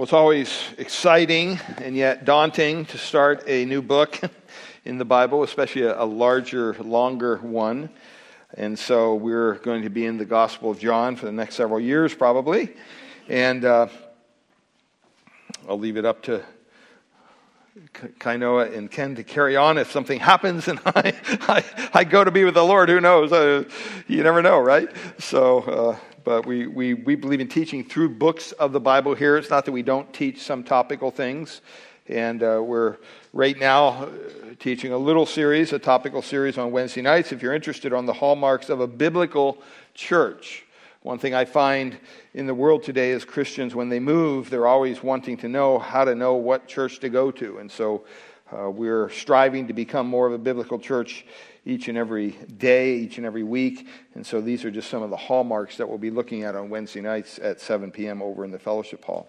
Well, it's always exciting and yet daunting to start a new book in the Bible, especially a, larger, longer one. And so we're going to be in the Gospel of John for the next several years, probably. And uh, I'll leave it up to Kainoa and Ken to carry on if something happens and I, I, I go to be with the Lord. Who knows? Uh, you never know, right? So. Uh, but we, we, we believe in teaching through books of the Bible here. It's not that we don't teach some topical things. And uh, we're right now uh, teaching a little series, a topical series on Wednesday nights. If you're interested on the hallmarks of a biblical church, one thing I find in the world today is Christians, when they move, they're always wanting to know how to know what church to go to. And so uh, we're striving to become more of a biblical church each and every day, each and every week. And so these are just some of the hallmarks that we'll be looking at on Wednesday nights at 7 p.m. over in the fellowship hall.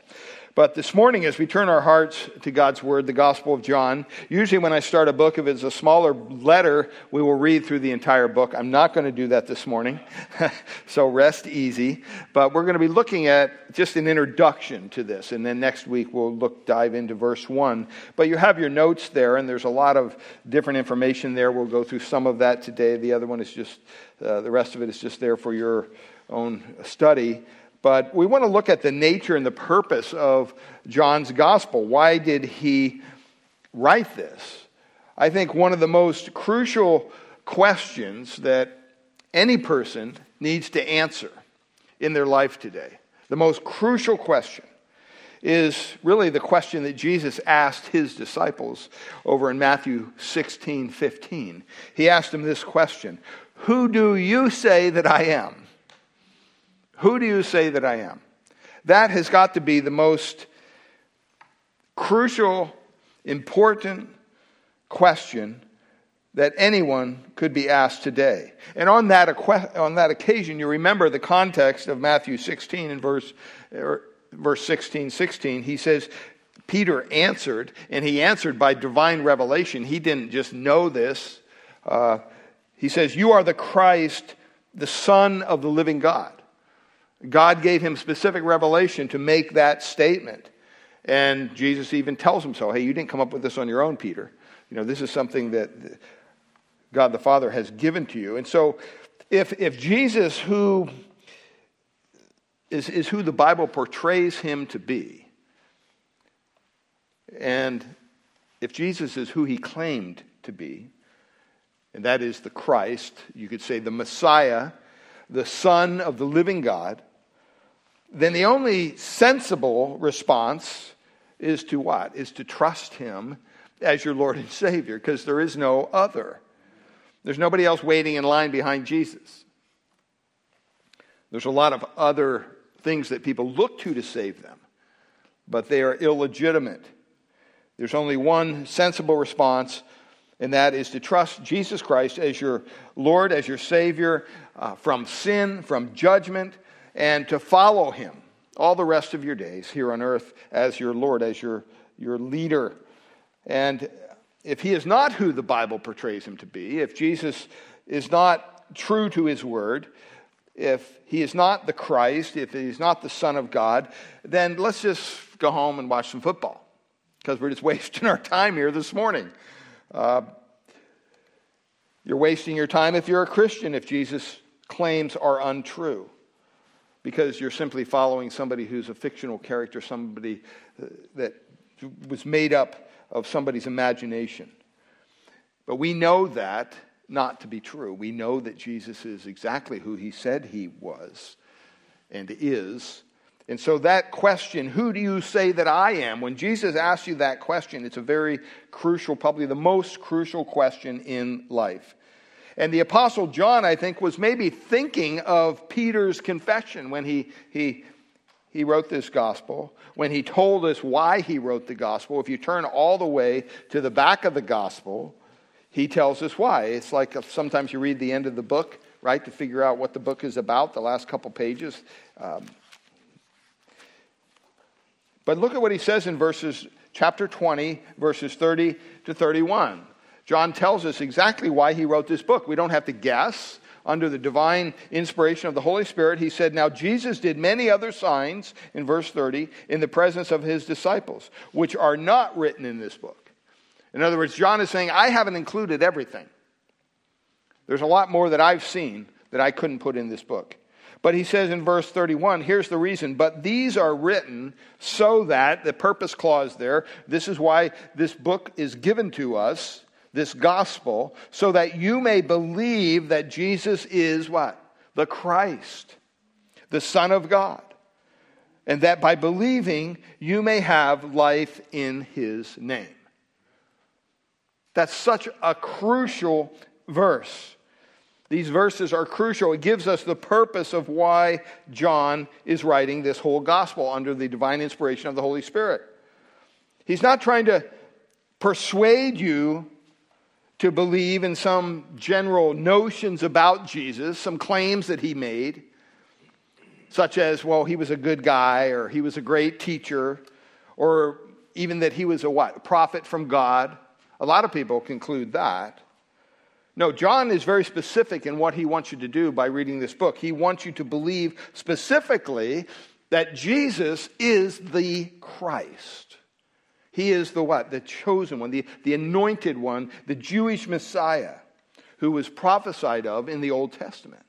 But this morning, as we turn our hearts to God's Word, the Gospel of John, usually when I start a book, if it's a smaller letter, we will read through the entire book. I'm not going to do that this morning, so rest easy. But we're going to be looking at just an introduction to this, and then next week we'll look dive into verse 1. But you have your notes there, and there's a lot of different information there. We'll go through some of that today. The other one is just, uh, the rest of it is just there for your own study. But we want to look at the nature and the purpose of John's gospel. Why did he write this? I think one of the most crucial questions that any person needs to answer in their life today, the most crucial question, is really the question that Jesus asked his disciples over in Matthew 16 15. He asked them this question Who do you say that I am? Who do you say that I am? That has got to be the most crucial, important question that anyone could be asked today. And on that, on that occasion, you remember the context of Matthew 16 and verse, er, verse 16, 16. He says, Peter answered, and he answered by divine revelation. He didn't just know this. Uh, he says, You are the Christ, the Son of the living God. God gave him specific revelation to make that statement. And Jesus even tells him so. Hey, you didn't come up with this on your own, Peter. You know, this is something that God the Father has given to you. And so, if, if Jesus, who is, is who the Bible portrays him to be, and if Jesus is who he claimed to be, and that is the Christ, you could say the Messiah, the Son of the living God, then the only sensible response is to what? Is to trust Him as your Lord and Savior, because there is no other. There's nobody else waiting in line behind Jesus. There's a lot of other things that people look to to save them, but they are illegitimate. There's only one sensible response, and that is to trust Jesus Christ as your Lord, as your Savior uh, from sin, from judgment, and to follow him all the rest of your days here on earth as your Lord, as your, your leader. And if he is not who the Bible portrays him to be, if Jesus is not true to his word, if he is not the Christ, if he's not the Son of God, then let's just go home and watch some football because we're just wasting our time here this morning. Uh, you're wasting your time if you're a Christian if Jesus' claims are untrue because you're simply following somebody who's a fictional character, somebody uh, that was made up of somebody's imagination. But we know that not to be true. We know that Jesus is exactly who he said he was and is. And so, that question, who do you say that I am? When Jesus asks you that question, it's a very crucial, probably the most crucial question in life. And the Apostle John, I think, was maybe thinking of Peter's confession when he, he, he wrote this gospel, when he told us why he wrote the gospel. If you turn all the way to the back of the gospel, he tells us why. It's like sometimes you read the end of the book, right, to figure out what the book is about, the last couple pages. Um, but look at what he says in verses chapter 20, verses 30 to 31. John tells us exactly why he wrote this book. We don't have to guess. under the divine inspiration of the Holy Spirit, he said, Now Jesus did many other signs, in verse 30, in the presence of his disciples, which are not written in this book. In other words, John is saying, I haven't included everything. There's a lot more that I've seen that I couldn't put in this book. But he says in verse 31, here's the reason. But these are written so that, the purpose clause there, this is why this book is given to us, this gospel, so that you may believe that Jesus is what? The Christ, the Son of God. And that by believing, you may have life in his name. That's such a crucial verse. These verses are crucial. It gives us the purpose of why John is writing this whole gospel under the divine inspiration of the Holy Spirit. He's not trying to persuade you to believe in some general notions about Jesus, some claims that he made, such as, well, he was a good guy, or he was a great teacher, or even that he was a what? A prophet from God. A lot of people conclude that. No, John is very specific in what he wants you to do by reading this book. He wants you to believe specifically that Jesus is the Christ. He is the what? The chosen one, the, the anointed one, the Jewish Messiah who was prophesied of in the Old Testament.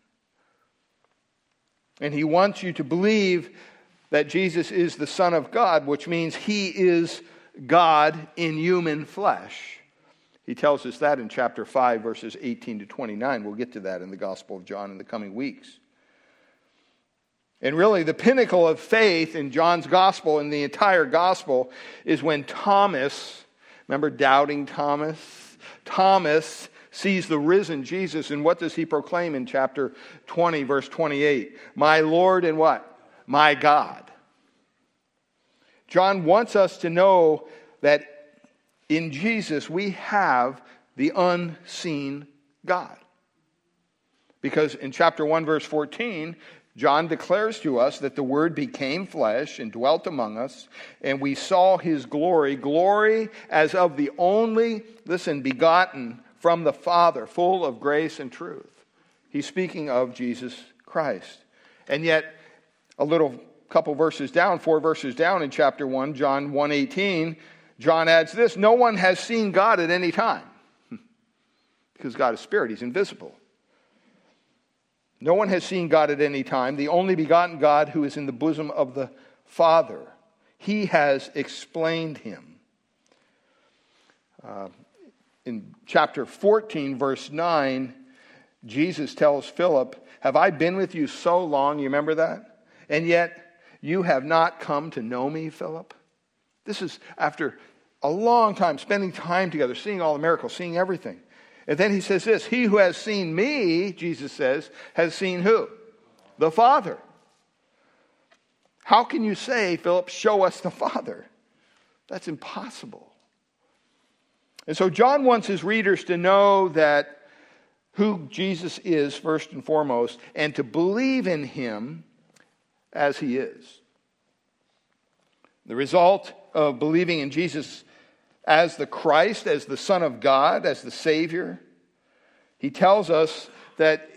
And he wants you to believe that Jesus is the Son of God, which means he is God in human flesh. He tells us that in chapter 5, verses 18 to 29. We'll get to that in the Gospel of John in the coming weeks. And really, the pinnacle of faith in John's Gospel and the entire Gospel is when Thomas, remember doubting Thomas? Thomas sees the risen Jesus, and what does he proclaim in chapter 20, verse 28? My Lord and what? My God. John wants us to know that in Jesus, we have the unseen God. Because in chapter 1, verse 14, John declares to us that the Word became flesh and dwelt among us, and we saw his glory, glory as of the only, listen, begotten from the Father, full of grace and truth. He's speaking of Jesus Christ. And yet, a little couple verses down, four verses down in chapter 1, John 1:18, John adds this no one has seen God at any time because God is spirit, he's invisible. No one has seen God at any time, the only begotten God who is in the bosom of the Father. He has explained him. Uh, in chapter 14, verse 9, Jesus tells Philip, Have I been with you so long? You remember that? And yet you have not come to know me, Philip? This is after a long time spending time together, seeing all the miracles, seeing everything. And then he says this He who has seen me, Jesus says, has seen who? The Father. How can you say, Philip, show us the Father? That's impossible. And so John wants his readers to know that who Jesus is, first and foremost, and to believe in him as he is. The result of believing in Jesus as the Christ, as the Son of God, as the Savior, he tells us that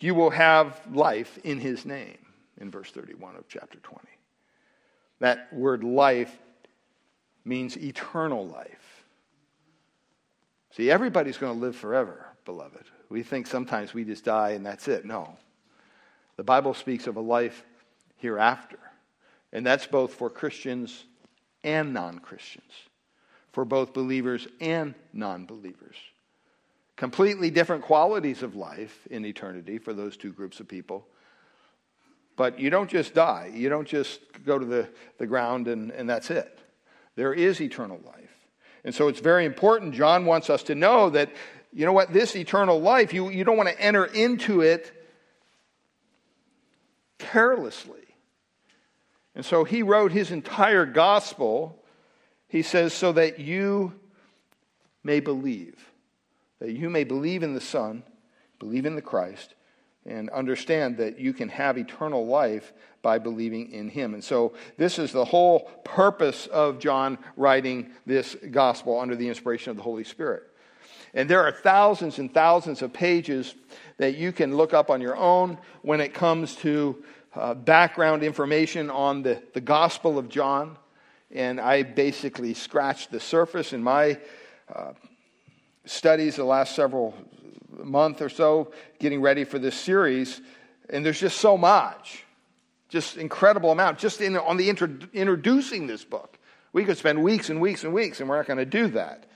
you will have life in his name in verse 31 of chapter 20. That word life means eternal life. See, everybody's going to live forever, beloved. We think sometimes we just die and that's it. No. The Bible speaks of a life hereafter, and that's both for Christians and non Christians for both believers and non believers. Completely different qualities of life in eternity for those two groups of people. But you don't just die, you don't just go to the, the ground and, and that's it. There is eternal life. And so it's very important. John wants us to know that, you know what, this eternal life, you, you don't want to enter into it carelessly. And so he wrote his entire gospel he says, so that you may believe, that you may believe in the Son, believe in the Christ, and understand that you can have eternal life by believing in him. And so, this is the whole purpose of John writing this gospel under the inspiration of the Holy Spirit. And there are thousands and thousands of pages that you can look up on your own when it comes to uh, background information on the, the Gospel of John. And I basically scratched the surface in my uh, studies the last several month or so, getting ready for this series. And there's just so much, just incredible amount, just in, on the intro, introducing this book. We could spend weeks and weeks and weeks, and we're not going to do that.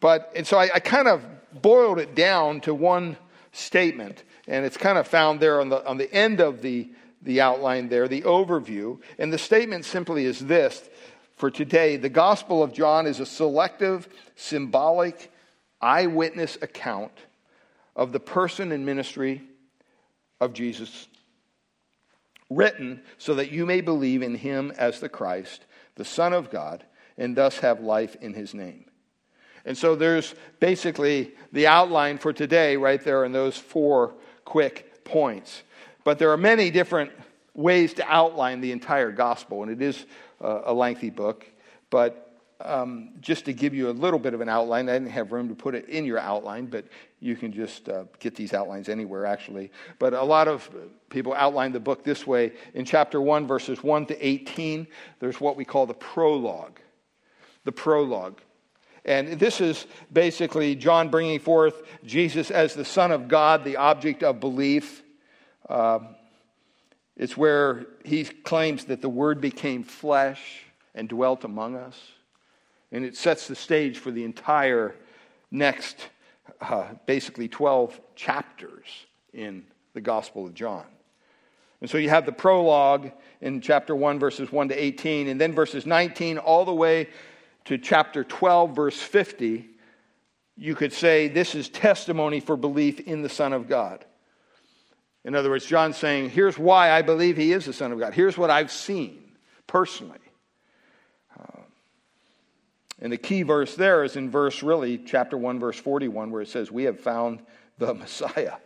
But, and so I, I kind of boiled it down to one statement, and it's kind of found there on the, on the end of the, the outline there, the overview. And the statement simply is this for today the Gospel of John is a selective, symbolic, eyewitness account of the person and ministry of Jesus, written so that you may believe in him as the Christ, the Son of God, and thus have life in his name. And so there's basically the outline for today right there in those four quick points. But there are many different ways to outline the entire gospel, and it is a lengthy book. But um, just to give you a little bit of an outline, I didn't have room to put it in your outline, but you can just uh, get these outlines anywhere, actually. But a lot of people outline the book this way. In chapter 1, verses 1 to 18, there's what we call the prologue. The prologue. And this is basically John bringing forth Jesus as the Son of God, the object of belief. Um, it's where he claims that the Word became flesh and dwelt among us. And it sets the stage for the entire next, uh, basically 12 chapters in the Gospel of John. And so you have the prologue in chapter 1, verses 1 to 18, and then verses 19 all the way to chapter 12, verse 50, you could say this is testimony for belief in the Son of God. In other words, John's saying, here's why I believe he is the Son of God. Here's what I've seen personally. Uh, and the key verse there is in verse, really, chapter 1, verse 41, where it says, We have found the Messiah.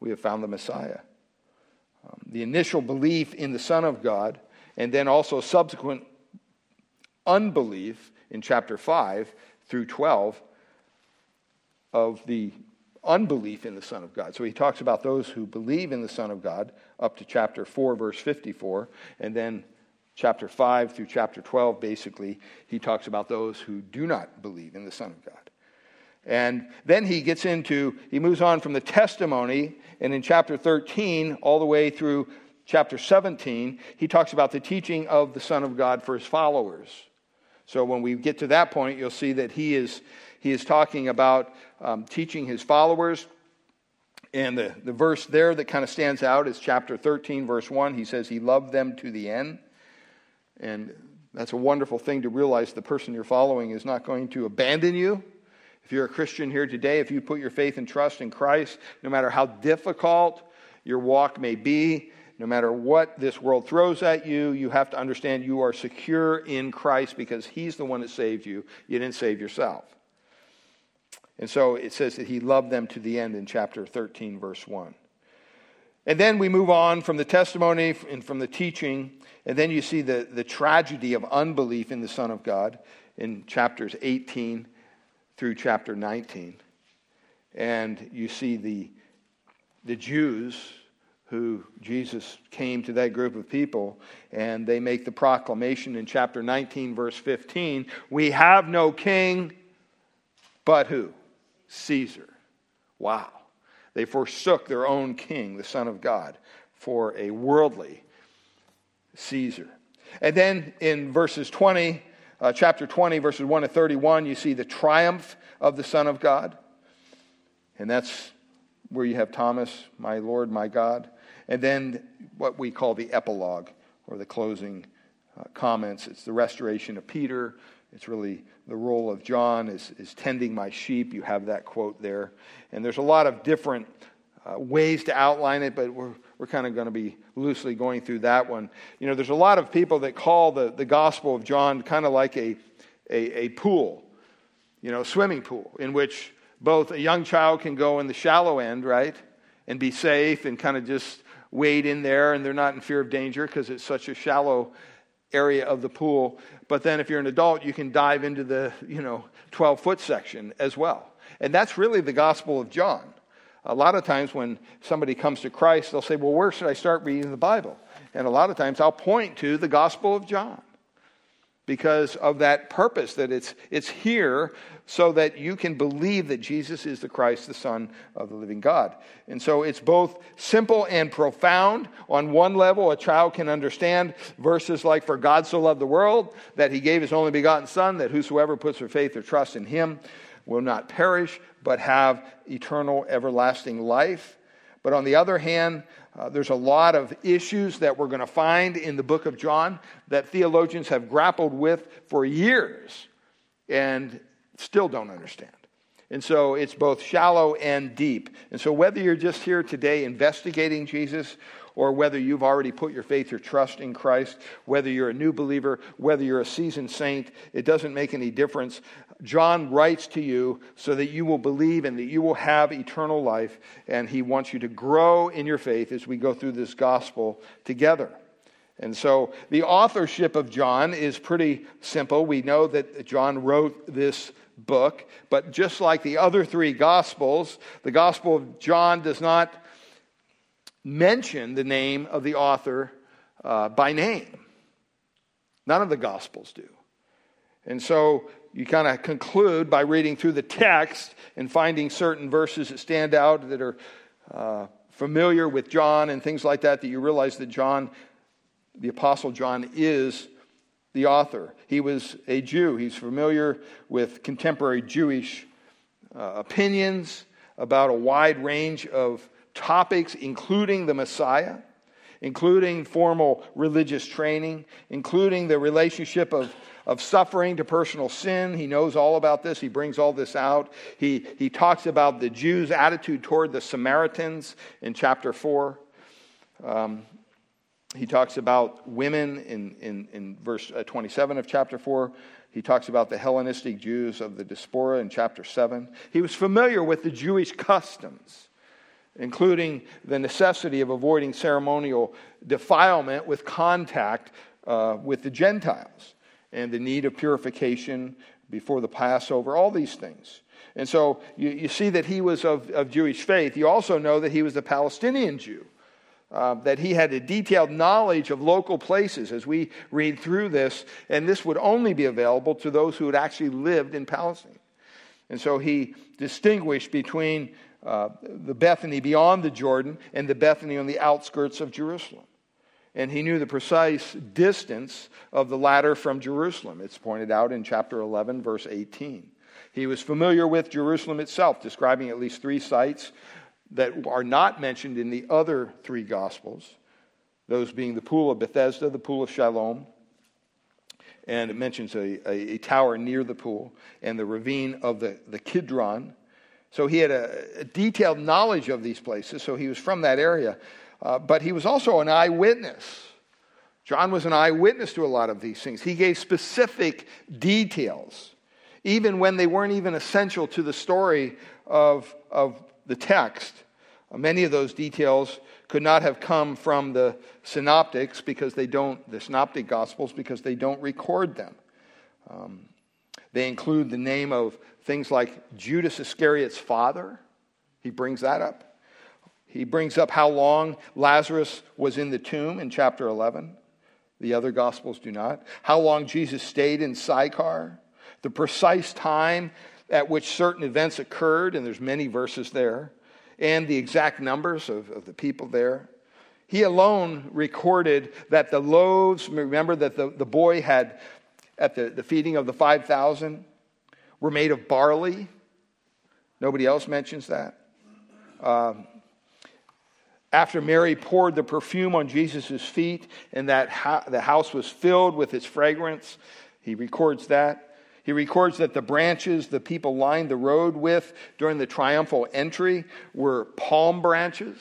We have found the Messiah. Um, the initial belief in the Son of God, and then also subsequent unbelief in chapter 5 through 12 of the unbelief in the Son of God. So he talks about those who believe in the Son of God up to chapter 4, verse 54. And then chapter 5 through chapter 12, basically, he talks about those who do not believe in the Son of God. And then he gets into, he moves on from the testimony, and in chapter 13, all the way through chapter 17, he talks about the teaching of the Son of God for his followers. So when we get to that point, you'll see that he is, he is talking about um, teaching his followers. And the, the verse there that kind of stands out is chapter 13, verse 1. He says, He loved them to the end. And that's a wonderful thing to realize the person you're following is not going to abandon you. If you're a Christian here today, if you put your faith and trust in Christ, no matter how difficult your walk may be, no matter what this world throws at you, you have to understand you are secure in Christ because He's the one that saved you. You didn't save yourself. And so it says that He loved them to the end in chapter 13, verse 1. And then we move on from the testimony and from the teaching, and then you see the, the tragedy of unbelief in the Son of God in chapters 18 through chapter 19. And you see the, the Jews who Jesus came to that group of people, and they make the proclamation in chapter 19, verse 15 We have no king but who? Caesar. Wow. They forsook their own king, the Son of God, for a worldly Caesar. And then in verses 20, uh, chapter 20, verses 1 to 31, you see the triumph of the Son of God. And that's where you have Thomas, my Lord, my God. And then what we call the epilogue or the closing uh, comments. It's the restoration of Peter. It's really the role of John is, is tending my sheep. You have that quote there. And there's a lot of different uh, ways to outline it, but we're, we're kind of going to be loosely going through that one. You know, there's a lot of people that call the, the Gospel of John kind of like a, a, a pool, you know, swimming pool, in which both a young child can go in the shallow end, right, and be safe and kind of just wade in there and they're not in fear of danger because it's such a shallow area of the pool. But then if you're an adult, you can dive into the, you know, 12 foot section as well. And that's really the Gospel of John. A lot of times when somebody comes to Christ, they'll say, Well, where should I start reading the Bible? And a lot of times I'll point to the Gospel of John because of that purpose that it's, it's here so that you can believe that Jesus is the Christ, the Son of the living God. And so it's both simple and profound. On one level, a child can understand verses like, For God so loved the world that he gave his only begotten Son, that whosoever puts their faith or trust in him will not perish, but have eternal, everlasting life. But on the other hand, uh, there's a lot of issues that we're going to find in the book of John that theologians have grappled with for years and still don't understand. And so it's both shallow and deep. And so whether you're just here today investigating Jesus or whether you've already put your faith, your trust in Christ, whether you're a new believer, whether you're a seasoned saint, it doesn't make any difference. John writes to you so that you will believe and that you will have eternal life, and he wants you to grow in your faith as we go through this gospel together. And so the authorship of John is pretty simple. We know that John wrote this book, but just like the other three gospels, the gospel of John does not mention the name of the author uh, by name. None of the Gospels do. And so you kind of conclude by reading through the text and finding certain verses that stand out that are uh, familiar with John and things like that, that you realize that John, the Apostle John, is the author. He was a Jew, he's familiar with contemporary Jewish uh, opinions about a wide range of topics, including the Messiah, including formal religious training, including the relationship of, of suffering to personal sin. He knows all about this. He brings all this out. He, he talks about the Jews' attitude toward the Samaritans in chapter 4. Um, he talks about women in, in, in verse uh, 27 of chapter 4. He talks about the Hellenistic Jews of the diaspora in chapter 7. He was familiar with the Jewish customs including the necessity of avoiding ceremonial defilement with contact uh, with the Gentiles and the need of purification before the Passover, all these things. And so you, you see that he was of, of Jewish faith. You also know that he was a Palestinian Jew. Uh, that he had a detailed knowledge of local places as we read through this, and this would only be available to those who had actually lived in Palestine. And so he distinguished between uh, the Bethany beyond the Jordan and the Bethany on the outskirts of Jerusalem. And he knew the precise distance of the latter from Jerusalem. It's pointed out in chapter 11, verse 18. He was familiar with Jerusalem itself, describing at least three sites that are not mentioned in the other three Gospels, those being the Pool of Bethesda, the Pool of Siloam, and it mentions a, a, a tower near the pool, and the ravine of the, the Kidron, so he had a, a detailed knowledge of these places, so he was from that area. Uh, but he was also an eyewitness. John was an eyewitness to a lot of these things. He gave specific details, even when they weren't even essential to the story of, of the text. Uh, many of those details could not have come from the synoptics because they don't, the synoptic gospels, because they don't record them. Um, they include the name of things like Judas Iscariot's father. He brings that up. He brings up how long Lazarus was in the tomb in chapter 11. The other gospels do not. How long Jesus stayed in Sychar. The precise time at which certain events occurred, and there's many verses there, and the exact numbers of, of the people there. He alone recorded that the loaves, remember that the, the boy had at the, the feeding of the 5,000, were made of barley. Nobody else mentions that. Um, after Mary poured the perfume on Jesus' feet and that ha- the house was filled with its fragrance, he records that. He records that the branches the people lined the road with during the triumphal entry were palm branches.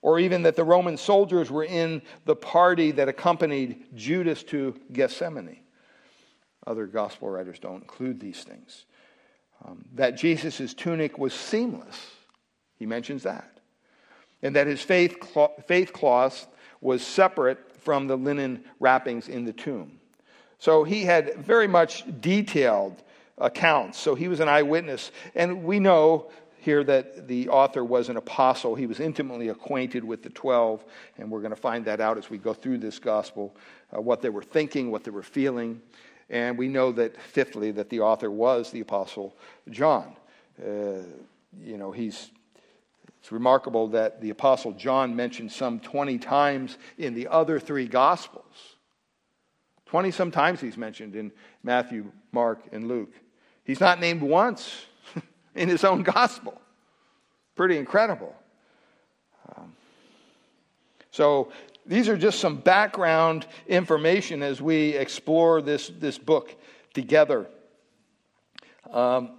Or even that the Roman soldiers were in the party that accompanied Judas to Gethsemane. Other gospel writers don't include these things. Um, that Jesus' tunic was seamless. He mentions that. And that his faith, faith cloth was separate from the linen wrappings in the tomb. So he had very much detailed accounts. So he was an eyewitness. And we know here that the author was an apostle. He was intimately acquainted with the 12, and we're going to find that out as we go through this gospel uh, what they were thinking, what they were feeling. And we know that, fifthly, that the author was the apostle John. Uh, you know, he's. It's remarkable that the Apostle John mentioned some 20 times in the other three Gospels. 20 some times he's mentioned in Matthew, Mark, and Luke. He's not named once in his own gospel. Pretty incredible. Um, so, these are just some background information as we explore this, this book together. Um,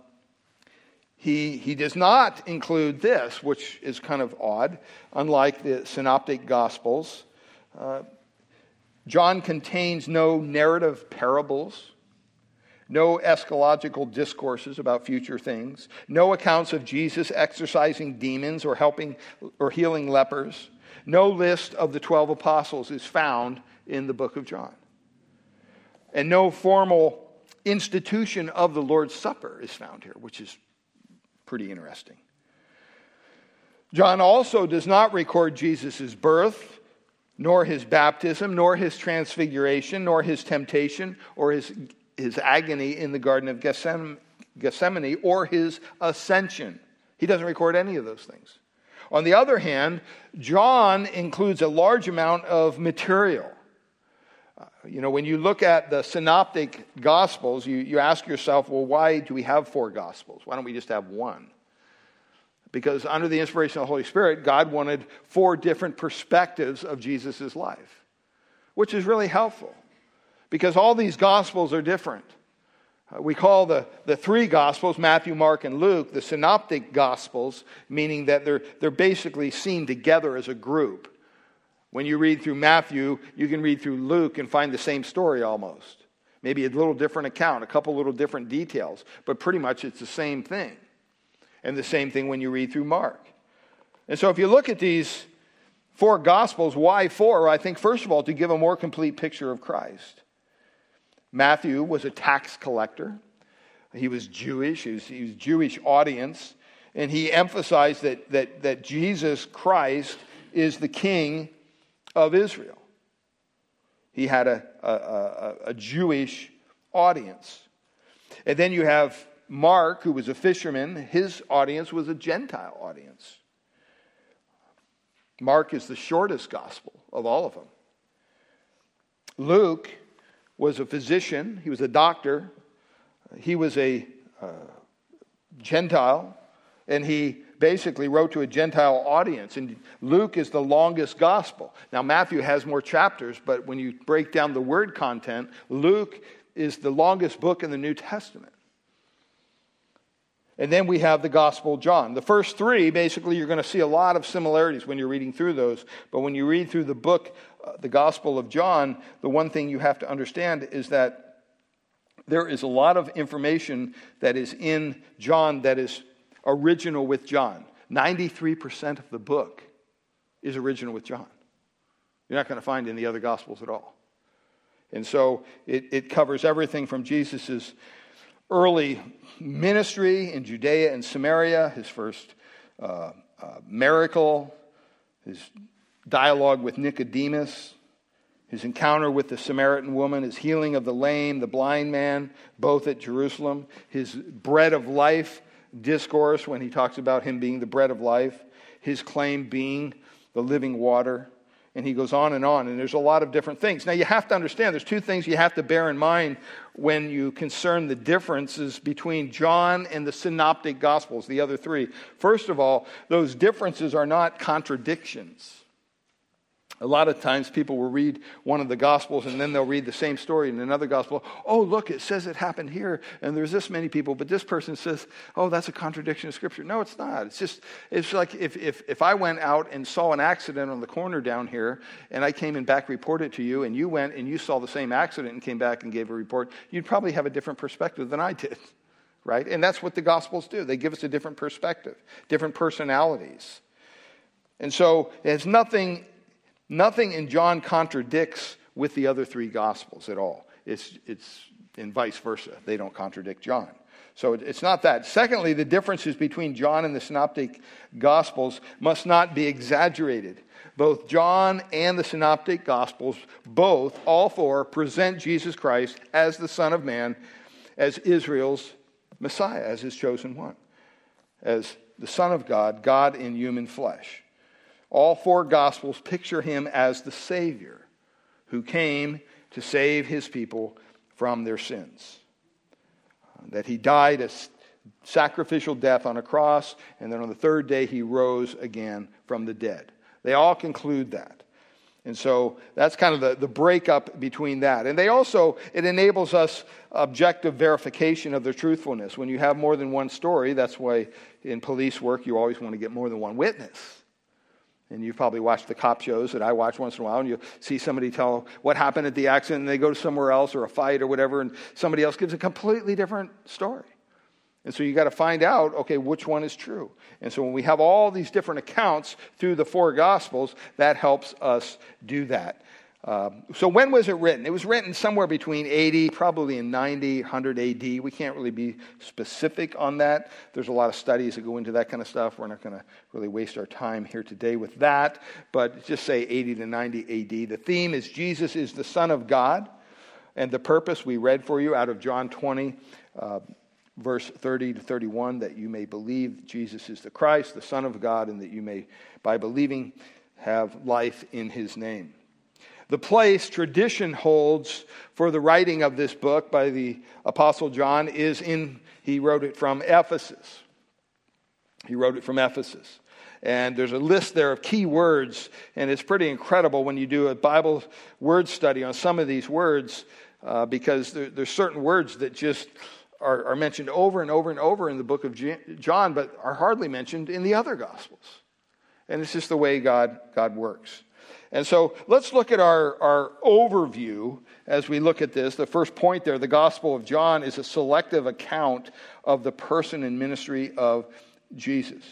he, he does not include this, which is kind of odd, unlike the synoptic gospels. Uh, John contains no narrative parables no eschatological discourses about future things, no accounts of Jesus exorcising demons or helping or healing lepers. No list of the 12 apostles is found in the book of John. And no formal institution of the Lord's Supper is found here, which is pretty interesting. John also does not record Jesus' birth, nor his baptism, nor his transfiguration, nor his temptation, or his his agony in the Garden of Gethsemane or his ascension. He doesn't record any of those things. On the other hand, John includes a large amount of material. You know, when you look at the synoptic gospels, you, you ask yourself, well, why do we have four gospels? Why don't we just have one? Because under the inspiration of the Holy Spirit, God wanted four different perspectives of Jesus' life, which is really helpful because all these gospels are different. Uh, we call the, the three gospels, Matthew, Mark, and Luke, the synoptic gospels, meaning that they're, they're basically seen together as a group. When you read through Matthew, you can read through Luke and find the same story almost. Maybe a little different account, a couple little different details, but pretty much it's the same thing. And the same thing when you read through Mark. And so if you look at these four gospels, why four? I think, first of all, to give a more complete picture of Christ. Matthew was a tax collector. He was Jewish, he was, he was Jewish audience, and he emphasized that, that, that Jesus Christ is the king of Israel. He had a, a, a, a Jewish audience. And then you have Mark, who was a fisherman, his audience was a Gentile audience. Mark is the shortest gospel of all of them. Luke was a physician, he was a doctor, he was a uh, Gentile, and he basically wrote to a Gentile audience. And Luke is the longest gospel. Now, Matthew has more chapters, but when you break down the word content, Luke is the longest book in the New Testament. And then we have the Gospel John. The first three, basically, you're going to see a lot of similarities when you're reading through those. But when you read through the book, uh, the Gospel of John, the one thing you have to understand is that there is a lot of information that is in John that is original with John. 93% of the book is original with John. You're not going to find in the other Gospels at all. And so it, it covers everything from Jesus' early ministry in Judea and Samaria, his first uh, uh, miracle, his dialogue with Nicodemus, his encounter with the Samaritan woman, his healing of the lame, the blind man, both at Jerusalem, his bread of life discourse when he talks about him being the bread of life, his claim being the living water, and he goes on and on, and there's a lot of different things. Now, you have to understand there's two things you have to bear in mind when you concern the differences between John and the synoptic gospels, the other three. First of all, those differences are not contradictions. A lot of times people will read one of the Gospels and then they'll read the same story in another Gospel. Oh, look, it says it happened here and there's this many people, but this person says, oh, that's a contradiction of Scripture. No, it's not. It's just, it's like if, if, if I went out and saw an accident on the corner down here and I came and back reported to you and you went and you saw the same accident and came back and gave a report, you'd probably have a different perspective than I did, right? And that's what the Gospels do. They give us a different perspective, different personalities. And so it has nothing Nothing in John contradicts with the other three Gospels at all. It's, it's in vice versa. They don't contradict John. So it's not that. Secondly, the differences between John and the Synoptic Gospels must not be exaggerated. Both John and the Synoptic Gospels, both, all four, present Jesus Christ as the Son of Man, as Israel's Messiah, as his chosen one, as the Son of God, God in human flesh. All four Gospels picture him as the Savior who came to save his people from their sins uh, that he died a sacrificial death on a cross, and then on the third day he rose again from the dead. They all conclude that. And so that's kind of the, the breakup between that. And they also, it enables us objective verification of their truthfulness. When you have more than one story, that's why in police work you always want to get more than one witness. And you've probably watched the cop shows that I watch once in a while, and you see somebody tell what happened at the accident, and they go to somewhere else or a fight or whatever, and somebody else gives a completely different story. And so you got to find out, okay, which one is true. And so when we have all these different accounts through the four Gospels, that helps us do that. Um, so when was it written? It was written somewhere between 80, probably in 90, 100 AD. We can't really be specific on that. There's a lot of studies that go into that kind of stuff. We're not going to really waste our time here today with that, but just say 80 to 90 AD. The theme is Jesus is the Son of God, and the purpose we read for you out of John 20. Uh, verse 30 to 31 that you may believe Jesus is the Christ, the Son of God, and that you may, by believing, have life in his name. The place tradition holds for the writing of this book by the Apostle John is in, he wrote it from Ephesus. He wrote it from Ephesus. And there's a list there of key words, and it's pretty incredible when you do a Bible word study on some of these words, uh, because there, there's certain words that just are, are mentioned over and over and over in the book of John, but are hardly mentioned in the other Gospels. And it's just the way God, God works. And so let's look at our, our overview as we look at this. The first point there, the Gospel of John, is a selective account of the person and ministry of Jesus.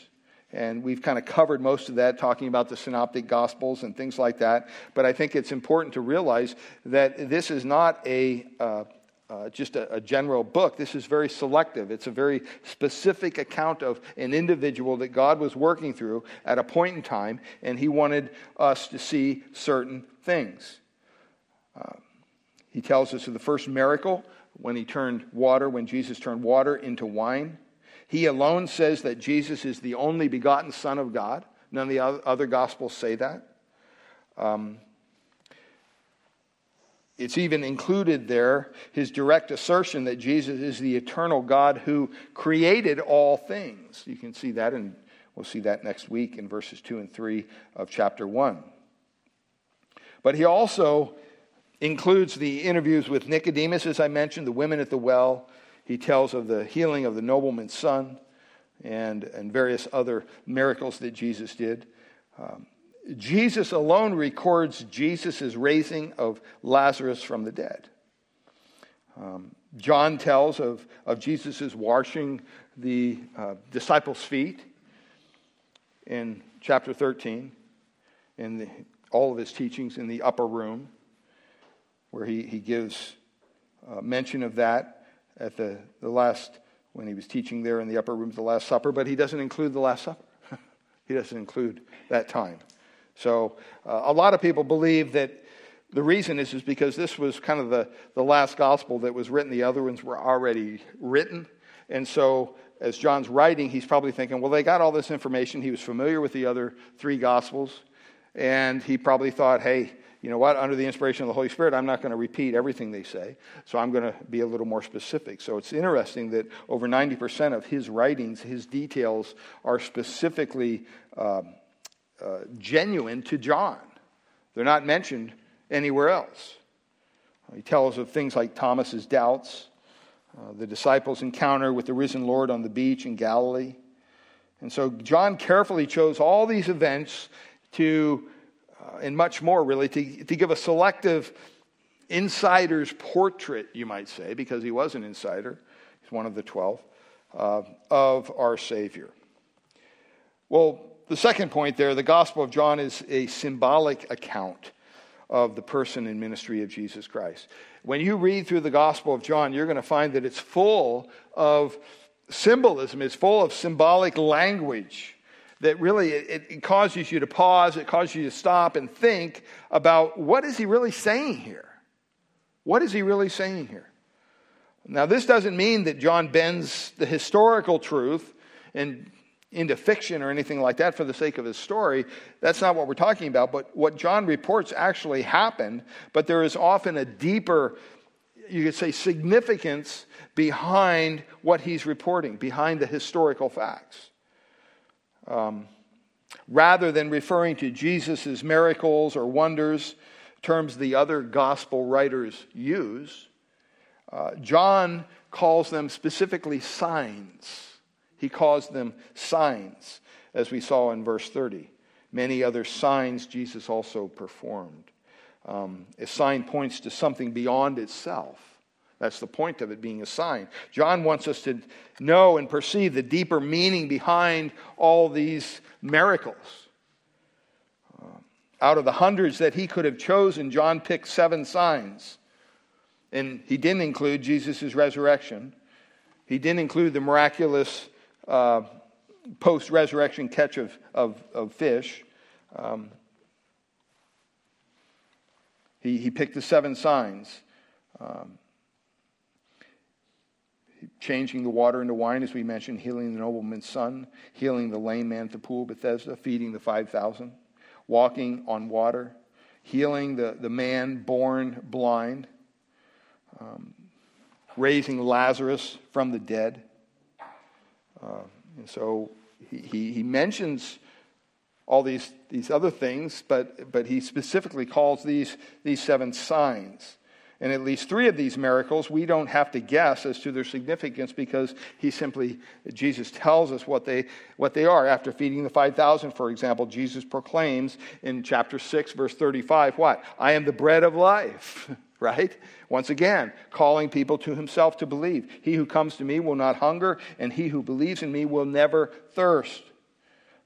And we've kind of covered most of that, talking about the synoptic gospels and things like that. But I think it's important to realize that this is not a uh, uh, just a, a, general book. This is very selective. It's a very specific account of an individual that God was working through at a point in time, and He wanted us to see certain things. Uh, he tells us of the first miracle when He turned water, when Jesus turned water into wine. He alone says that Jesus is the only begotten Son of God. None of the other Gospels say that. Um, it's even included there his direct assertion that Jesus is the eternal God who created all things. You can see that, and we'll see that next week in verses 2 and 3 of chapter 1. But he also includes the interviews with Nicodemus, as I mentioned, the women at the well. He tells of the healing of the nobleman's son and, and various other miracles that Jesus did. Um, Jesus alone records Jesus' raising of Lazarus from the dead. Um, John tells of, of Jesus' washing the uh, disciples' feet in chapter 13, in the, all of his teachings in the upper room, where he, he gives uh, mention of that at the, the last, when he was teaching there in the upper room the Last Supper, but he doesn't include the Last Supper. he doesn't include that time. So uh, a lot of people believe that the reason is, is because this was kind of the, the last gospel that was written. The other ones were already written. And so as John's writing, he's probably thinking, well, they got all this information. He was familiar with the other three gospels. And he probably thought, hey, you know what? Under the inspiration of the Holy Spirit, I'm not going to repeat everything they say. So I'm going to be a little more specific. So it's interesting that over 90% of his writings, his details are specifically. Um, uh, genuine to John. They're not mentioned anywhere else. He tells of things like Thomas's doubts, uh, the disciples' encounter with the risen Lord on the beach in Galilee. And so John carefully chose all these events to, uh, and much more really, to, to give a selective insider's portrait, you might say, because he was an insider. He's one of the 12, uh, of our Savior. Well, the second point there the Gospel of John is a symbolic account of the person and ministry of Jesus Christ. When you read through the Gospel of John, you're going to find that it's full of symbolism, it's full of symbolic language that really it, it, causes you to pause, it causes you to stop and think about what is he really saying here? What is he really saying here? Now, this doesn't mean that John bends the historical truth and into fiction or anything like that for the sake of his story. That's not what we're talking about. But what John reports actually happened, but there is often a deeper, you could say, significance behind what he's reporting, behind the historical facts. Um, rather than referring to Jesus' miracles or wonders, terms the other gospel writers use, uh, John calls them specifically signs. He calls them signs, as we saw in verse 30. Many other signs Jesus also performed. Um, a sign points to something beyond itself. That's the point of it being a sign. John wants us to know and perceive the deeper meaning behind all these miracles. Uh, out of the hundreds that he could have chosen, John picked seven signs. And he didn't include Jesus' resurrection. He didn't include the miraculous uh, post resurrection catch of, of, of fish. Um, he, he picked the seven signs. Um, changing the water into wine, as we mentioned, healing the nobleman's son, healing the lame man at the pool Bethesda, feeding the 5,000, walking on water, healing the, the man born blind, um, raising Lazarus from the dead. Uh, and so he, he, he, mentions all these, these other things, but, but he specifically calls these, these seven signs. And at least three of these miracles, we don't have to guess as to their significance because he simply, Jesus tells us what they, what they are. After feeding the 5,000, for example, Jesus proclaims in chapter 6, verse 35, what? I am the bread of life. right? Once again, calling people to himself to believe. He who comes to me will not hunger, and he who believes in me will never thirst.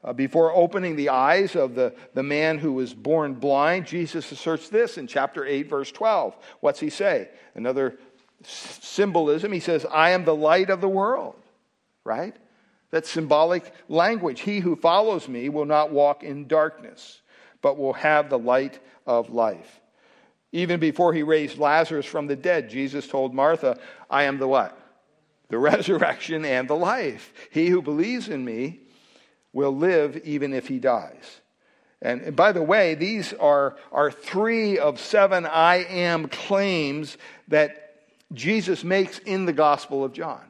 Uh, before opening the eyes of the, the man who was born blind, Jesus asserts this in chapter 8, verse 12. What's he say? Another symbolism. He says, I am the light of the world, right? That's symbolic language. He who follows me will not walk in darkness, but will have the light of life. Even before he raised Lazarus from the dead, Jesus told Martha, I am the what? The resurrection and the life. He who believes in me will live even if he dies. And, by the way, these are, are three of seven I am claims that Jesus makes in the Gospel of John.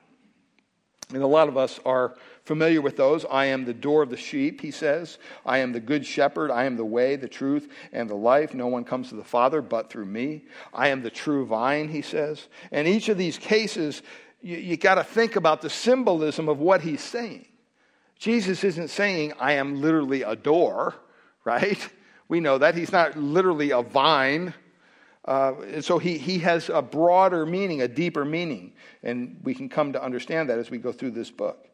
And a lot of us are familiar with those. I am the door of the sheep, he says. I am the good shepherd. I am the way, the truth, and the life. No one comes to the Father but through me. I am the true vine, he says. And each of these cases, you, you got to think about the symbolism of what he's saying. Jesus isn't saying, I am literally a door, right? We know that. He's not literally a vine. Uh, and so he, he has a broader meaning, a deeper meaning. And we can come to understand that as we go through this book.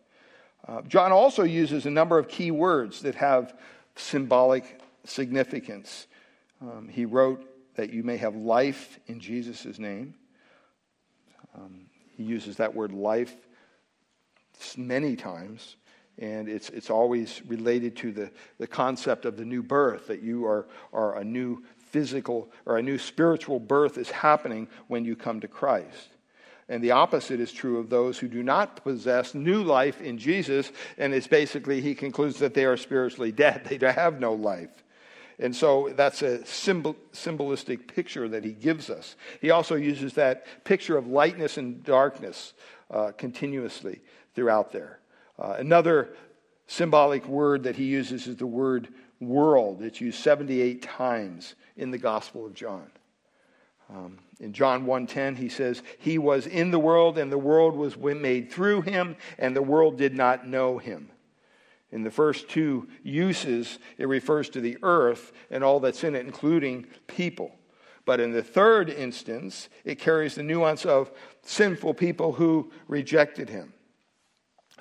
Uh, John also uses a number of key words that have symbolic significance. Um, he wrote that you may have life in Jesus' name. Um, he uses that word life many times, and it's, it's always related to the, the concept of the new birth, that you are, are a new physical or a new spiritual birth is happening when you come to Christ. And the opposite is true of those who do not possess new life in Jesus. And it's basically, he concludes that they are spiritually dead. They have no life. And so that's a symbol, symbolistic picture that he gives us. He also uses that picture of lightness and darkness uh, continuously throughout there. Uh, another symbolic word that he uses is the word world. It's used 78 times in the Gospel of John. Um, in John 1:10 he says he was in the world and the world was made through him and the world did not know him. In the first two uses it refers to the earth and all that's in it including people. But in the third instance it carries the nuance of sinful people who rejected him.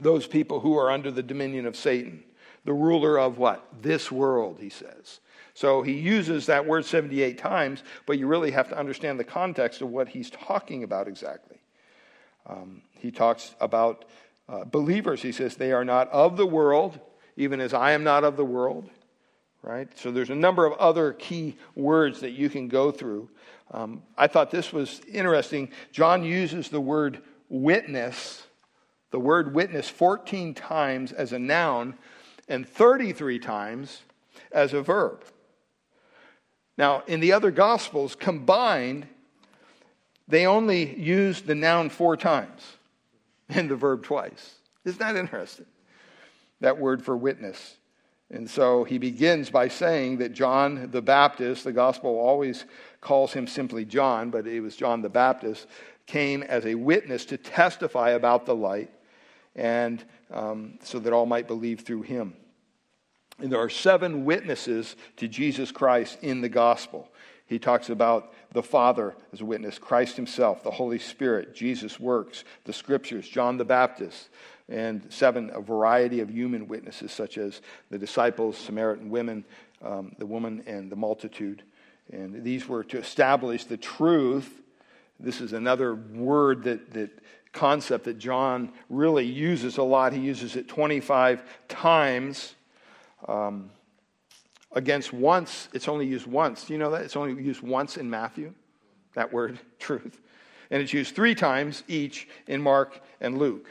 Those people who are under the dominion of Satan the ruler of what? This world, he says. So he uses that word 78 times, but you really have to understand the context of what he's talking about exactly. Um, he talks about uh, believers. He says, They are not of the world, even as I am not of the world. Right? So there's a number of other key words that you can go through. Um, I thought this was interesting. John uses the word witness, the word witness, 14 times as a noun and 33 times as a verb. Now, in the other Gospels combined, they only use the noun four times and the verb twice. Isn't that interesting? That word for witness. And so he begins by saying that John the Baptist, the gospel always calls him simply John, but it was John the Baptist, came as a witness to testify about the light, and um, so that all might believe through him. And there are seven witnesses to Jesus Christ in the gospel. He talks about the Father as a witness, Christ Himself, the Holy Spirit, Jesus' works, the Scriptures, John the Baptist, and seven, a variety of human witnesses, such as the disciples, Samaritan women, um, the woman, and the multitude. And these were to establish the truth. This is another word that, that concept that John really uses a lot. He uses it 25 times um, against once, it's only used once. Do you know that? It's only used once in Matthew, that word, truth. And it's used three times each in Mark and Luke.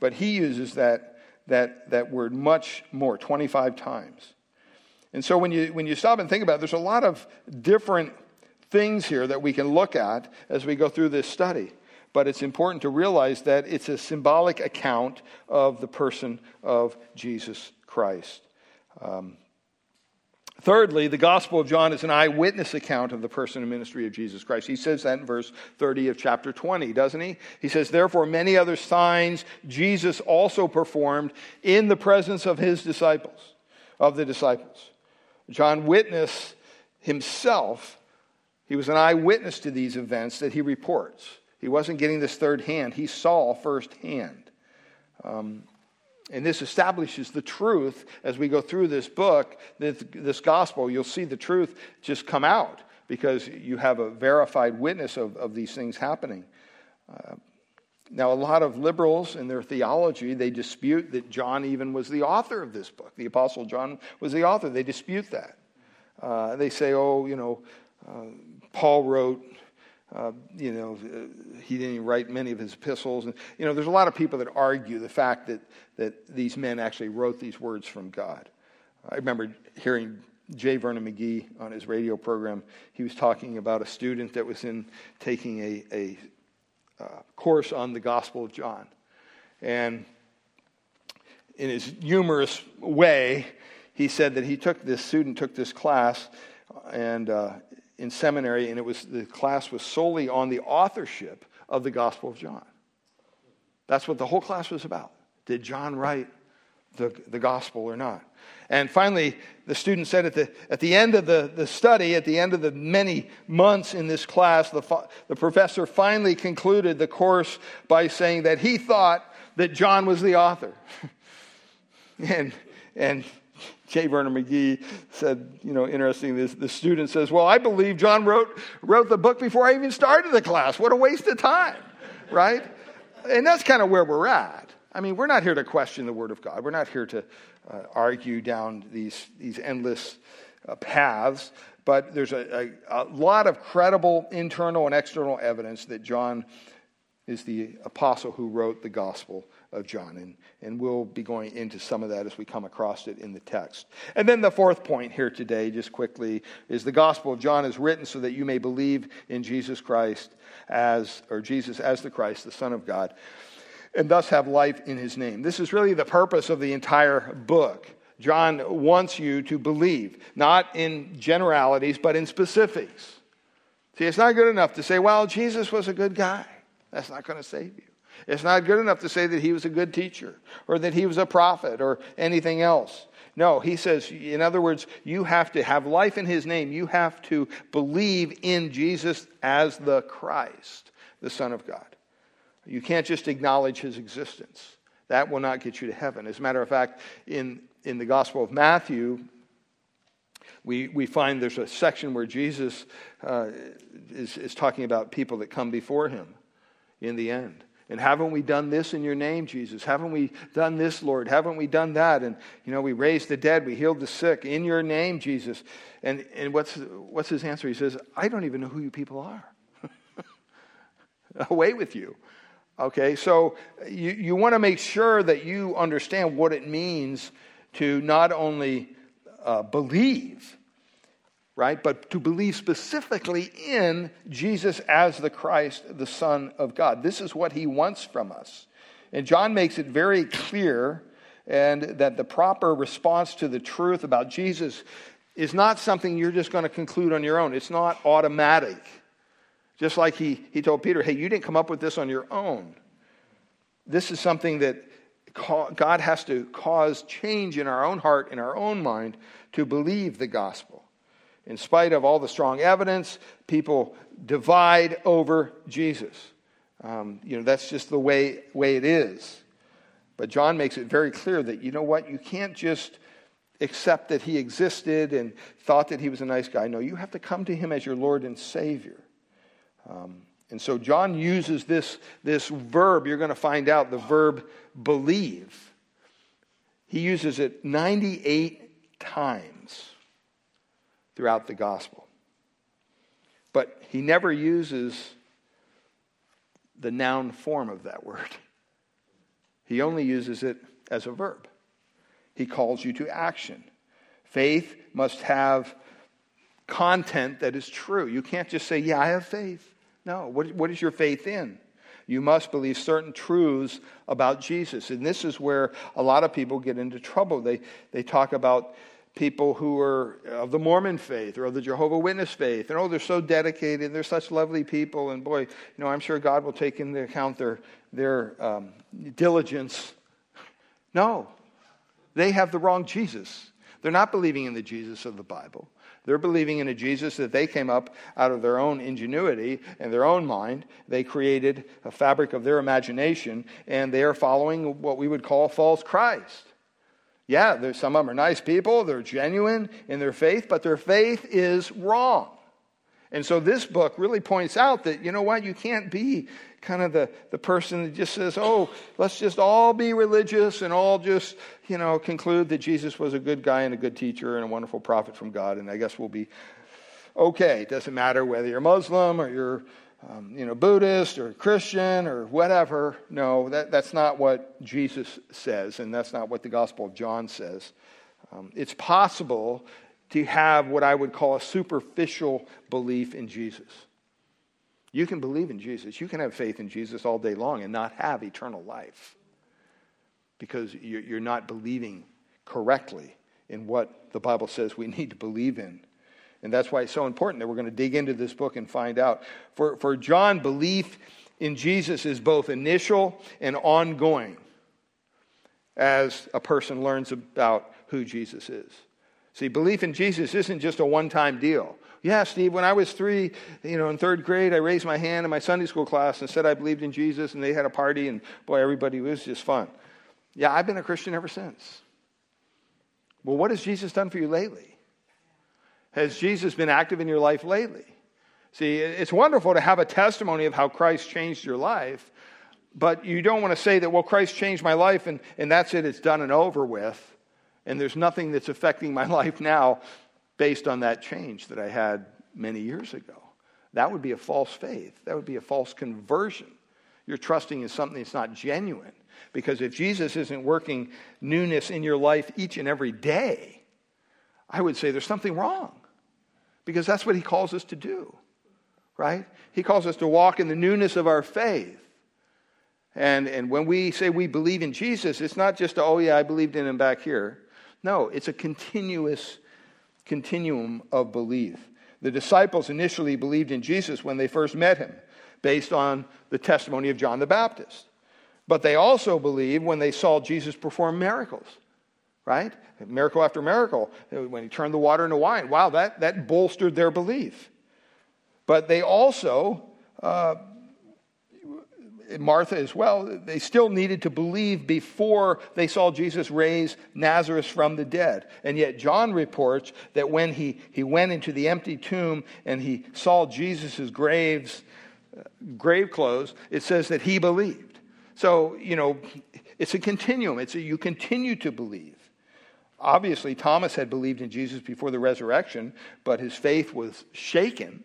But he uses that, that, that word much more, 25 times. And so when you, when you stop and think about it, there's a lot of different things here that we can look at as we go through this study. But it's important to realize that it's a symbolic account of the person of Jesus Christ. Um, thirdly, the Gospel of John is an eyewitness account of the person and ministry of Jesus Christ. He says that in verse 30 of chapter 20, doesn't he? He says, Therefore, many other signs Jesus also performed in the presence of his disciples, of the disciples. John witnessed himself, he was an eyewitness to these events that he reports. He wasn't getting this third hand, he saw firsthand. Um, and this establishes the truth as we go through this book, this, gospel. You'll see the truth just come out because you have a verified witness of, of these things happening. Uh, now, a lot of liberals in their theology, they dispute that John even was the author of this book. The Apostle John was the author. They dispute that. Uh, they say, oh, you know, uh, Paul wrote uh, you know, uh, he didn't write many of his epistles. And, you know, there's a lot of people that argue the fact that, that these men actually wrote these words from God. I remember hearing J. Vernon McGee on his radio program. He was talking about a student that was in taking a, a uh, course on the Gospel of John. And in his humorous way, he said that he took this student took this class and uh, in seminary, and it was the class was solely on the authorship of the Gospel of John. That's what the whole class was about. Did John write the, the gospel or not? And finally, the student said at the, at the end of the, the study, at the end of the many months in this class, the, the professor finally concluded the course by saying that he thought that John was the author. and, and J. Vernon McGee said, you know, interesting, the student says, Well, I believe John wrote, wrote the book before I even started the class. What a waste of time, right? And that's kind of where we're at. I mean, we're not here to question the Word of God. We're not here to uh, argue down these, these endless uh, paths, but there's a, a, a lot of credible internal and external evidence that John is the apostle who wrote the Gospel of John. And, and we'll be going into some of that as we come across it in the text. And then the fourth point here today, just quickly, is the Gospel of John is written so that you may believe in Jesus Christ as, or Jesus as the Christ, the Son of God, and thus have life in his name. This is really the purpose of the entire book. John wants you to believe, not in generalities, but in specifics. See, it's not good enough to say, well, Jesus was a good guy. That's not going to save you. It's not good enough to say that he was a good teacher or that he was a prophet or anything else. No, he says, in other words, you have to have life in his name. You have to believe in Jesus as the Christ, the Son of God. You can't just acknowledge his existence. That will not get you to heaven. As a matter of fact, in, in the Gospel of Matthew, we, we find there's a section where Jesus uh, is, is talking about people that come before him in the end. And haven't we done this in your name, Jesus? Haven't we done this, Lord? Haven't we done that? And, you know, we raised the dead, we healed the sick in your name, Jesus. And, and what's, what's his answer? He says, I don't even know who you people are. Away with you. Okay, so you, you want to make sure that you understand what it means to not only uh, believe, right? But to believe specifically in Jesus as the Christ, the Son of God. This is what he wants from us. And John makes it very clear and that the proper response to the truth about Jesus is not something you're just going to conclude on your own. It's not automatic. Just like he, he told Peter, hey, you didn't come up with this on your own. This is something that God has to cause change in our own heart, in our own mind, to believe the gospel. In spite of all the strong evidence, people divide over Jesus. Um, you know, that's just the way, way it is. But John makes it very clear that, you know what, you can't just accept that he existed and thought that he was a nice guy. No, you have to come to him as your Lord and Savior. Um, and so John uses this, this verb, you're going to find out the verb believe. He uses it 98 times throughout the gospel. But he never uses the noun form of that word, he only uses it as a verb. He calls you to action. Faith must have content that is true. You can't just say, Yeah, I have faith. No. What, what is your faith in? You must believe certain truths about Jesus. And this is where a lot of people get into trouble. They, they talk about people who are of the Mormon faith or of the Jehovah Witness faith. And oh, they're so dedicated. They're such lovely people. And boy, you know, I'm sure God will take into account their, their um, diligence. No, they have the wrong Jesus. They're not believing in the Jesus of the Bible. They're believing in a Jesus that they came up out of their own ingenuity and their own mind. They created a fabric of their imagination, and they are following what we would call false Christ. Yeah, some of them are nice people, they're genuine in their faith, but their faith is wrong. And so this book really points out that, you know what, you can't be kind of the, the person that just says, oh, let's just all be religious and all just, you know, conclude that Jesus was a good guy and a good teacher and a wonderful prophet from God, and I guess we'll be okay. It doesn't matter whether you're Muslim or you're, um, you know, Buddhist or Christian or whatever. No, that, that's not what Jesus says, and that's not what the Gospel of John says. Um, it's possible to have what I would call a superficial belief in Jesus. You can believe in Jesus. You can have faith in Jesus all day long and not have eternal life because you're not believing correctly in what the Bible says we need to believe in. And that's why it's so important that we're going to dig into this book and find out. For, for John, belief in Jesus is both initial and ongoing as a person learns about who Jesus is. See, belief in Jesus isn't just a one time deal. Yeah, Steve, when I was three, you know, in third grade, I raised my hand in my Sunday school class and said I believed in Jesus, and they had a party, and boy, everybody was just fun. Yeah, I've been a Christian ever since. Well, what has Jesus done for you lately? Has Jesus been active in your life lately? See, it's wonderful to have a testimony of how Christ changed your life, but you don't want to say that, well, Christ changed my life and, and that's it, it's done and over with and there's nothing that's affecting my life now based on that change that I had many years ago. That would be a false faith. That would be a false conversion. You're trusting in something that's not genuine. Because if Jesus isn't working newness in your life each and every day, I would say there's something wrong. Because that's what he calls us to do, right? He calls us to walk in the newness of our faith. And, and when we say we believe in Jesus, it's not just, oh, yeah, I believed in him back here. No, it's a continuous continuum of belief. The disciples initially believed in Jesus when they first met him, based on the testimony of John the Baptist. But they also believed when they saw Jesus perform miracles, right? Miracle after miracle. When he turned the water into wine. Wow, that, that bolstered their belief. But they also uh, Martha as well, they still needed to believe before they saw Jesus raise Lazarus from the dead. And yet, John reports that when he, he went into the empty tomb and he saw Jesus' graves, uh, grave clothes, it says that he believed. So, you know, it's a continuum. It's a, you continue to believe. Obviously, Thomas had believed in Jesus before the resurrection, but his faith was shaken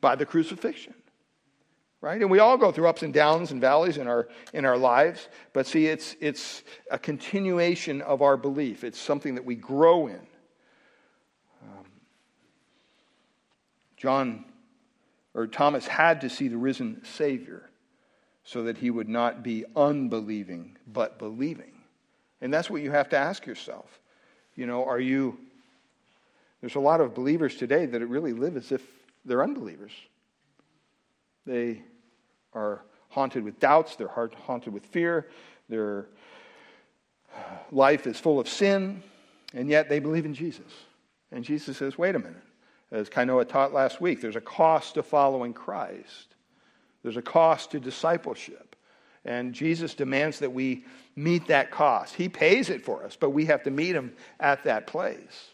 by the crucifixion right? And we all go through ups and downs and valleys in our in our lives but see it's it's a continuation of our belief. It's something that we grow in. Um, john or thomas had to see the risen savior so that he would not be unbelieving but believing. And that's what you have to ask yourself. You know are you there's a lot of believers today that really live as if they're unbelievers. They are haunted with doubts, their heart haunted with fear, their life is full of sin, and yet they believe in Jesus. And Jesus says, wait a minute. As Kainoa taught last week, there's a cost to following Christ. There's a cost to discipleship. And Jesus demands that we meet that cost. He pays it for us, but we have to meet him at that place.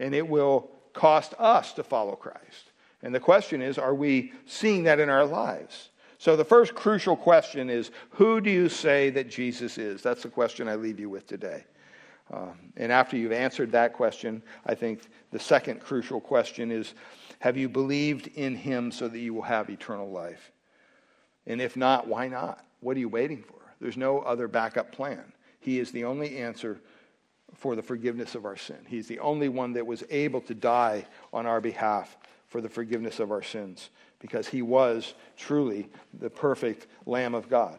And it will cost us to follow Christ. And the question is are we seeing that in our lives? So, the first crucial question is Who do you say that Jesus is? That's the question I leave you with today. Um, and after you've answered that question, I think the second crucial question is Have you believed in him so that you will have eternal life? And if not, why not? What are you waiting for? There's no other backup plan. He is the only answer for the forgiveness of our sin. He's the only one that was able to die on our behalf for the forgiveness of our sins because he was truly the perfect Lamb of God.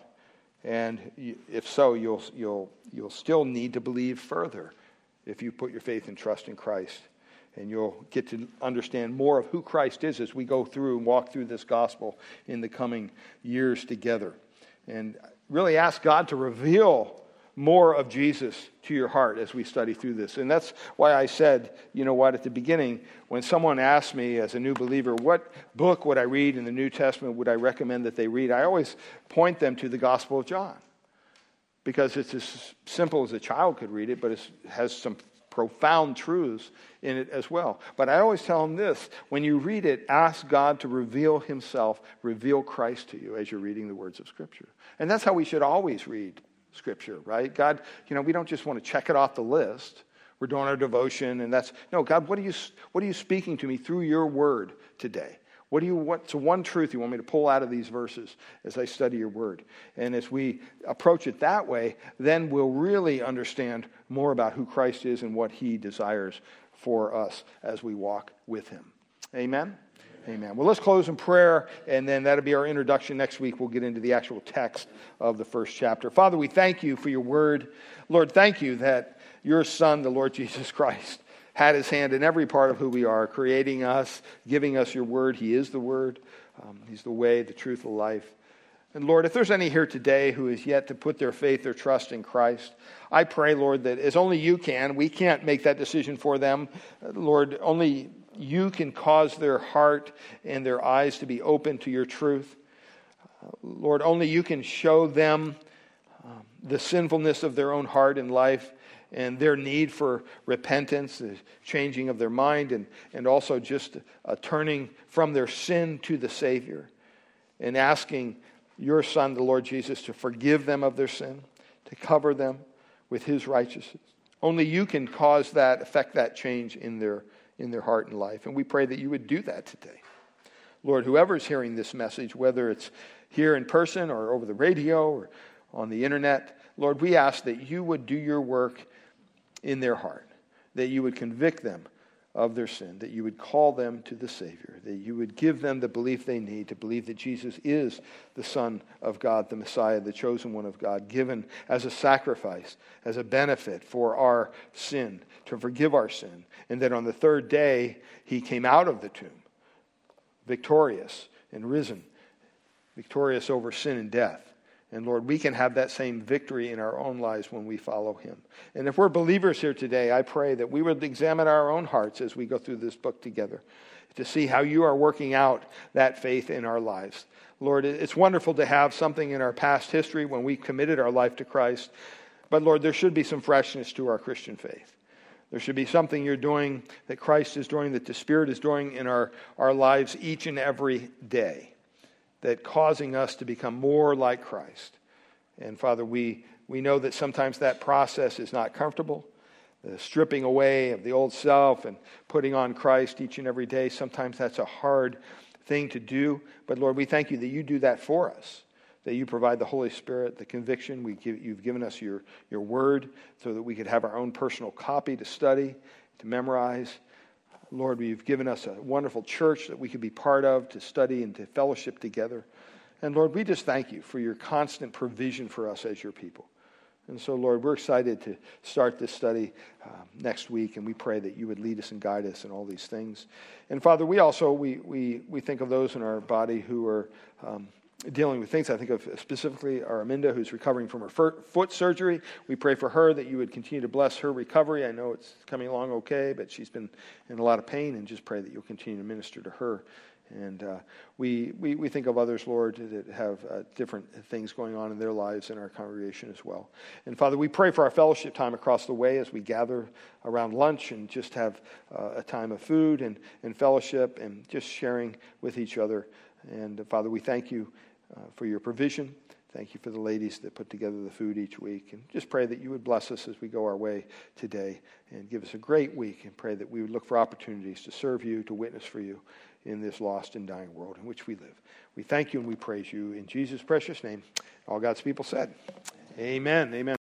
And if so, you'll, you'll, you'll still need to believe further if you put your faith and trust in Christ. And you'll get to understand more of who Christ is as we go through and walk through this gospel in the coming years together. And really ask God to reveal more of Jesus to your heart as we study through this. And that's why I said, you know what, at the beginning, when someone asked me as a new believer, what book would I read in the New Testament would I recommend that they read, I always point them to the Gospel of John. Because it's as simple as a child could read it, but it has some profound truths in it as well. But I always tell them this when you read it, ask God to reveal Himself, reveal Christ to you as you're reading the words of Scripture. And that's how we should always read Scripture, right? God, you know, we don't just want to check it off the list. We're doing our devotion, and that's no, God, what are you what are you speaking to me through your word today? What do you what's the one truth you want me to pull out of these verses as I study your word? And as we approach it that way, then we'll really understand more about who Christ is and what he desires for us as we walk with him. Amen. Amen. Well, let's close in prayer, and then that'll be our introduction. Next week, we'll get into the actual text of the first chapter. Father, we thank you for your word. Lord, thank you that your Son, the Lord Jesus Christ, had his hand in every part of who we are, creating us, giving us your word. He is the word, um, He's the way, the truth, the life. And Lord, if there's any here today who is yet to put their faith or trust in Christ, I pray, Lord, that as only you can, we can't make that decision for them. Lord, only you can cause their heart and their eyes to be open to your truth. Lord, only you can show them um, the sinfulness of their own heart and life and their need for repentance, the changing of their mind, and, and also just a turning from their sin to the Savior and asking your Son, the Lord Jesus, to forgive them of their sin, to cover them with his righteousness. Only you can cause that, affect that change in their in their heart and life. And we pray that you would do that today. Lord, whoever's hearing this message, whether it's here in person or over the radio or on the internet, Lord, we ask that you would do your work in their heart, that you would convict them of their sin, that you would call them to the Savior, that you would give them the belief they need to believe that Jesus is the Son of God, the Messiah, the chosen one of God, given as a sacrifice, as a benefit for our sin, to forgive our sin, and that on the third day he came out of the tomb, victorious and risen, victorious over sin and death. And Lord, we can have that same victory in our own lives when we follow Him. And if we're believers here today, I pray that we would examine our own hearts as we go through this book together to see how you are working out that faith in our lives. Lord, it's wonderful to have something in our past history when we committed our life to Christ. But Lord, there should be some freshness to our Christian faith. There should be something you're doing that Christ is doing, that the Spirit is doing in our, our lives each and every day, that causing us to become more like Christ. And Father, we, we know that sometimes that process is not comfortable. The stripping away of the old self and putting on Christ each and every day, sometimes that's a hard thing to do. But Lord, we thank you that you do that for us, that you provide the Holy Spirit, the conviction. We give, you've given us your, your word so that we could have our own personal copy to study, to memorize. Lord, you've given us a wonderful church that we could be part of to study and to fellowship together. And Lord, we just thank you for your constant provision for us as your people. And so, Lord, we're excited to start this study uh, next week, and we pray that you would lead us and guide us in all these things. And Father, we also we we we think of those in our body who are um, dealing with things. I think of specifically Araminda, who's recovering from her foot surgery. We pray for her that you would continue to bless her recovery. I know it's coming along okay, but she's been in a lot of pain, and just pray that you'll continue to minister to her and uh, we, we, we think of others, Lord, that have uh, different things going on in their lives in our congregation as well. And Father, we pray for our fellowship time across the way as we gather around lunch and just have uh, a time of food and, and fellowship and just sharing with each other. And uh, Father, we thank you uh, for your provision. Thank you for the ladies that put together the food each week. And just pray that you would bless us as we go our way today and give us a great week. And pray that we would look for opportunities to serve you, to witness for you in this lost and dying world in which we live. We thank you and we praise you in Jesus' precious name. All God's people said, Amen. Amen.